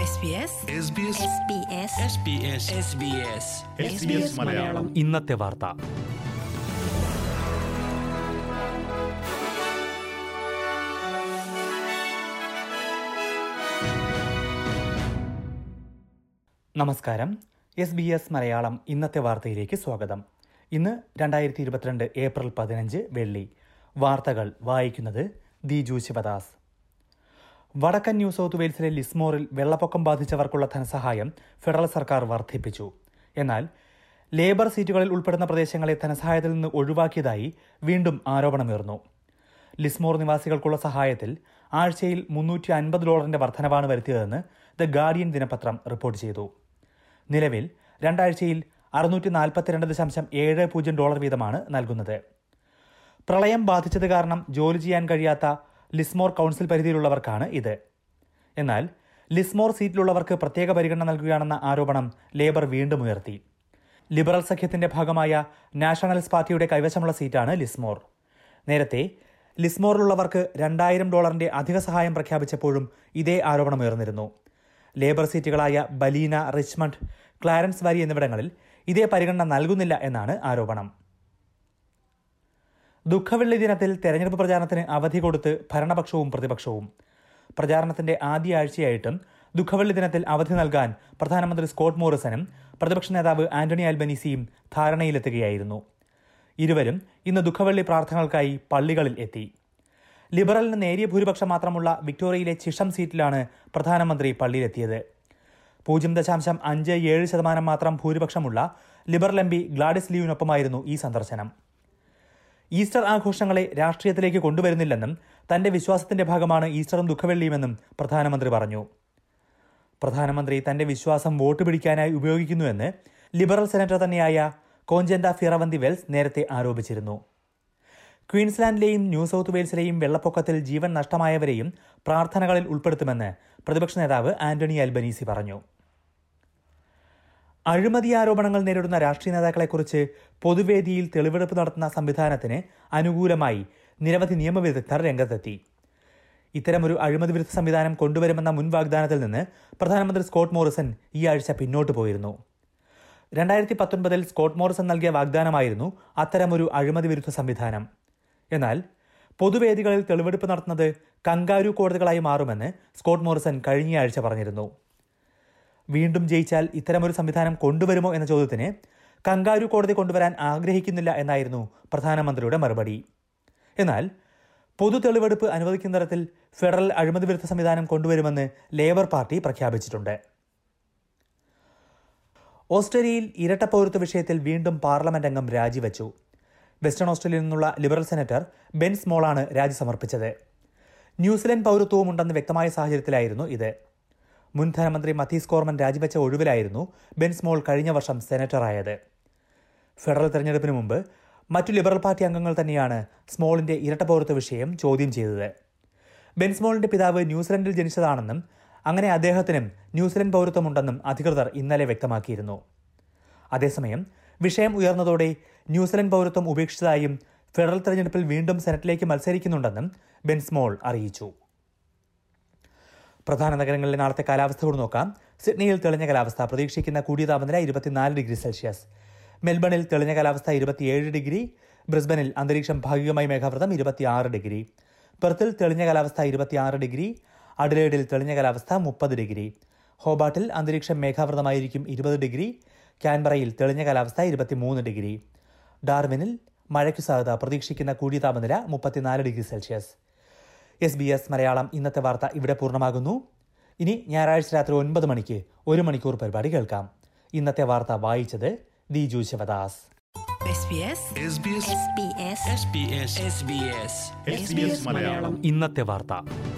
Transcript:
SBS SBS SBS Malayalam. ഇന്നത്തെ വാർത്ത. നമസ്കാരം. എസ് ബി എസ് മലയാളം ഇന്നത്തെ വാർത്തയിലേക്ക് സ്വാഗതം. ഇന്ന് രണ്ടായിരത്തി ഇരുപത്തിരണ്ട് ഏപ്രിൽ പതിനഞ്ച് വെള്ളി. വാർത്തകൾ വായിക്കുന്നത് ദിജു ശിവദാസ്. വടക്കൻ ന്യൂ സൗത്ത് വെയിൽസിലെ ലിസ്മോറിൽ വെള്ളപ്പൊക്കം ബാധിച്ചവർക്കുള്ള ധനസഹായം ഫെഡറൽ സർക്കാർ വർദ്ധിപ്പിച്ചു. എന്നാൽ ലേബർ സീറ്റുകളിൽ ഉൾപ്പെടുന്ന പ്രദേശങ്ങളെ ധനസഹായത്തിൽ നിന്ന് ഒഴിവാക്കിയതായി വീണ്ടും ആരോപണമുയർന്നു. ലിസ്മോർ നിവാസികൾക്കുള്ള സഹായത്തിൽ ആഴ്ചയിൽ മുന്നൂറ്റി അൻപത് ഡോളറിന്റെ വർധനവാണ് വരുത്തിയതെന്ന് ദ ഗാർഡിയൻ ദിനപത്രം റിപ്പോർട്ട് ചെയ്തു. നിലവിൽ രണ്ടാഴ്ചയിൽ അറുന്നൂറ്റി നാൽപ്പത്തിരണ്ട് ദശാംശം ഏഴ് പൂജ്യം ഡോളർ വീതമാണ് നൽകുന്നത്. പ്രളയം ബാധിച്ചത് കാരണം ജോലി ചെയ്യാൻ കഴിയാത്ത ലിസ്മോർ കൗൺസിൽ പരിധിയിലുള്ളവർക്കാണ് ഇത്. എന്നാൽ ലിസ്മോർ സീറ്റിലുള്ളവർക്ക് പ്രത്യേക പരിഗണന നൽകുകയാണെന്ന ആരോപണം ലേബർ വീണ്ടും ഉയർത്തി. ലിബറൽ സഖ്യത്തിന്റെ ഭാഗമായ നാഷണൽസ് പാർട്ടിയുടെ കൈവശമുള്ള സീറ്റാണ് ലിസ്മോർ. നേരത്തെ ലിസ്മോറിലുള്ളവർക്ക് രണ്ടായിരം ഡോളറിന്റെ അധിക സഹായം പ്രഖ്യാപിച്ചപ്പോഴും ഇതേ ആരോപണം ഉയർന്നിരുന്നു. ലേബർ സീറ്റുകളായ ബലീന റിച്ച്മണ്ട് ക്ലാരൻസ് വാരി എന്നിവിടങ്ങളിൽ ഇതേ പരിഗണന നൽകുന്നില്ല എന്നാണ് ആരോപണം. ദുഃഖവെള്ളി ദിനത്തിൽ തെരഞ്ഞെടുപ്പ് പ്രചാരണത്തിന് അവധി കൊടുത്ത് ഭരണപക്ഷവും പ്രതിപക്ഷവും. പ്രചാരണത്തിന്റെ ആദ്യ ആഴ്ചയായിട്ടും ദുഃഖവെള്ളി ദിനത്തിൽ അവധി നൽകാൻ പ്രധാനമന്ത്രി സ്കോട്ട് മോറിസനും പ്രതിപക്ഷ നേതാവ് ആന്റണി അൽബനീസിയും ധാരണയിലെത്തുകയായിരുന്നു. ഇരുവരും ഇന്ന് ദുഃഖവെള്ളി പ്രാർത്ഥനകൾക്കായി പള്ളികളിൽ എത്തി. ലിബറലിന് നേരിയ ഭൂരിപക്ഷം മാത്രമുള്ള വിക്ടോറിയയിലെ ചിഷം സീറ്റിലാണ് പ്രധാനമന്ത്രി പള്ളിയിലെത്തിയത്. പൂജ്യം ദശാംശം അഞ്ച് ഏഴ് ശതമാനം മാത്രം ഭൂരിപക്ഷമുള്ള ലിബറൽ എം പി ഗ്ലാഡിസ് ലീവിനൊപ്പമായിരുന്നു ഈ സന്ദർശനം. ഈസ്റ്റർ ആഘോഷങ്ങളെ രാഷ്ട്രീയത്തിലേക്ക് കൊണ്ടുവരുന്നില്ലെന്നും തന്റെ വിശ്വാസത്തിന്റെ ഭാഗമാണ് ഈസ്റ്ററും ദുഃഖവെള്ളിയുമെന്നും പ്രധാനമന്ത്രി പറഞ്ഞു. പ്രധാനമന്ത്രി തന്റെ വിശ്വാസം വോട്ട് പിടിക്കാനായി ഉപയോഗിക്കുന്നുവെന്ന് ലിബറൽ സെനറ്റർ തന്നെയായ കോഞ്ചന്ത ഫിറവന്തി വെൽസ് നേരത്തെ ആരോപിച്ചിരുന്നു. ക്വീൻസ്ലാൻഡിലെയും ന്യൂ സൗത്ത് വെയിൽസിലെയും വെള്ളപ്പൊക്കത്തിൽ ജീവൻ നഷ്ടമായവരെയും പ്രാർത്ഥനകളിൽ ഉൾപ്പെടുത്തുമെന്ന് പ്രതിപക്ഷ നേതാവ് ആന്റണി അൽബനീസി പറഞ്ഞു. അഴിമതി ആരോപണങ്ങൾ നേരിടുന്ന രാഷ്ട്രീയ നേതാക്കളെക്കുറിച്ച് പൊതുവേദിയിൽ തെളിവെടുപ്പ് നടത്തുന്ന സംവിധാനത്തിന് അനുകൂലമായി നിരവധി നിയമവിദഗ്ധർ രംഗത്തെത്തി. ഇത്തരമൊരു അഴിമതി വിരുദ്ധ സംവിധാനം കൊണ്ടുവരുമെന്ന മുൻ വാഗ്ദാനത്തിൽ നിന്ന് പ്രധാനമന്ത്രി സ്കോട്ട് മോറിസൺ ഈ ആഴ്ച പിന്നോട്ട് പോയിരുന്നു. രണ്ടായിരത്തി പത്തൊൻപതിൽ സ്കോട്ട് മോറിസൺ നൽകിയ വാഗ്ദാനമായിരുന്നു അത്തരമൊരു അഴിമതി വിരുദ്ധ സംവിധാനം. എന്നാൽ പൊതുവേദികളിൽ തെളിവെടുപ്പ് നടത്തുന്നത് കങ്കാരു കോടതികളായി മാറുമെന്ന് സ്കോട്ട് മോറിസൺ കഴിഞ്ഞയാഴ്ച പറഞ്ഞിരുന്നു. വീണ്ടും ജയിച്ചാൽ ഇത്തരമൊരു സംവിധാനം കൊണ്ടുവരുമോ എന്ന ചോദ്യത്തിന് കങ്കാരു കോടതി കൊണ്ടുവരാൻ ആഗ്രഹിക്കുന്നില്ല എന്നായിരുന്നു പ്രധാനമന്ത്രിയുടെ മറുപടി. എന്നാൽ പൊതു തെളിവെടുപ്പ് അനുവദിക്കുന്ന തരത്തിൽ ഫെഡറൽ അഴിമതി വിരുദ്ധ സംവിധാനം കൊണ്ടുവരുമെന്ന് ലേബർ പാർട്ടി പ്രഖ്യാപിച്ചിട്ടുണ്ട്. ഓസ്ട്രേലിയയിൽ ഇരട്ട പൗരത്വ വിഷയത്തിൽ വീണ്ടും പാർലമെന്റ് അംഗം രാജിവെച്ചു. വെസ്റ്റേൺ ഓസ്ട്രേലിയയിൽ നിന്നുള്ള ലിബറൽ സെനറ്റർ ബെൻ സ്മോളാണ് രാജി സമർപ്പിച്ചത്. ന്യൂസിലൻഡ് പൗരത്വവും ഉണ്ടെന്ന് വ്യക്തമായ സാഹചര്യത്തിലായിരുന്നു ഇത്. മുൻ ധനമന്ത്രി മത്തീസ് കോർമൻ രാജിവെച്ച ഒഴിവിലായിരുന്നു ബെൻസ് മോൾ കഴിഞ്ഞ വർഷം സെനറ്ററായത്. ഫെഡറൽ തെരഞ്ഞെടുപ്പിന് മുമ്പ് മറ്റു ലിബറൽ പാർട്ടി അംഗങ്ങൾ തന്നെയാണ് സ്മോളിന്റെ ഇരട്ടപൗരത്വ വിഷയം ചോദ്യം ചെയ്തത്. ബെൻസ്മോളിന്റെ പിതാവ് ന്യൂസിലൻഡിൽ ജനിച്ചതാണെന്നും അങ്ങനെ അദ്ദേഹത്തിനും ന്യൂസിലൻഡ് പൗരത്വമുണ്ടെന്നും അധികൃതർ ഇന്നലെ വ്യക്തമാക്കിയിരുന്നു. അതേസമയം വിഷയം ഉയർന്നതോടെ ന്യൂസിലൻഡ് പൗരത്വം ഉപേക്ഷിച്ചതായും ഫെഡറൽ തെരഞ്ഞെടുപ്പിൽ വീണ്ടും സെനറ്റിലേക്ക് മത്സരിക്കുന്നുണ്ടെന്നും ബെൻസ്മോൾ അറിയിച്ചു. പ്രധാന നഗരങ്ങളിലെ നാളത്തെ കാലാവസ്ഥ കൂടി നോക്കാം. സിഡ്നിയിൽ തെളിഞ്ഞ കാലാവസ്ഥ പ്രതീക്ഷിക്കുന്ന കൂടിയ താപനില ഇരുപത്തിനാല് ഡിഗ്രി സെൽഷ്യസ്. മെൽബണിൽ തെളിഞ്ഞ കാലാവസ്ഥ ഇരുപത്തിയേഴ് ഡിഗ്രി. ബ്രിസ്ബനിൽ അന്തരീക്ഷം ഭാഗികമായി മേഘാവൃതം ഇരുപത്തിയാറ് ഡിഗ്രി. പെർത്തിൽ തെളിഞ്ഞ കാലാവസ്ഥ ഇരുപത്തിയാറ് ഡിഗ്രി. അഡലേഡിൽ തെളിഞ്ഞ കാലാവസ്ഥ മുപ്പത് ഡിഗ്രി. ഹോബാട്ടിൽ അന്തരീക്ഷം മേഘാവൃതമായിരിക്കും ഇരുപത് ഡിഗ്രി. ക്യാൻബറയിൽ തെളിഞ്ഞ കാലാവസ്ഥ ഇരുപത്തിമൂന്ന് ഡിഗ്രി. ഡാർവിനിൽ മഴയ്ക്ക് സാധ്യത പ്രതീക്ഷിക്കുന്ന കൂടിയ താപനില മുപ്പത്തിനാല് degree Celsius. S B S Malayalam ഇന്നത്തെ വാർത്ത ഇവിടെ പൂർണമാകുന്നു. ഇനി ഞായറാഴ്ച രാത്രി ഒൻപത് മണിക്ക് ഒരു മണിക്കൂർ പരിപാടി കേൾക്കാം. ഇന്നത്തെ വാർത്ത വായിച്ചത് Diju Sivadas. SBS SBS SBS SBS SBS Malayalam. ഇന്നത്തെ വാർത്ത.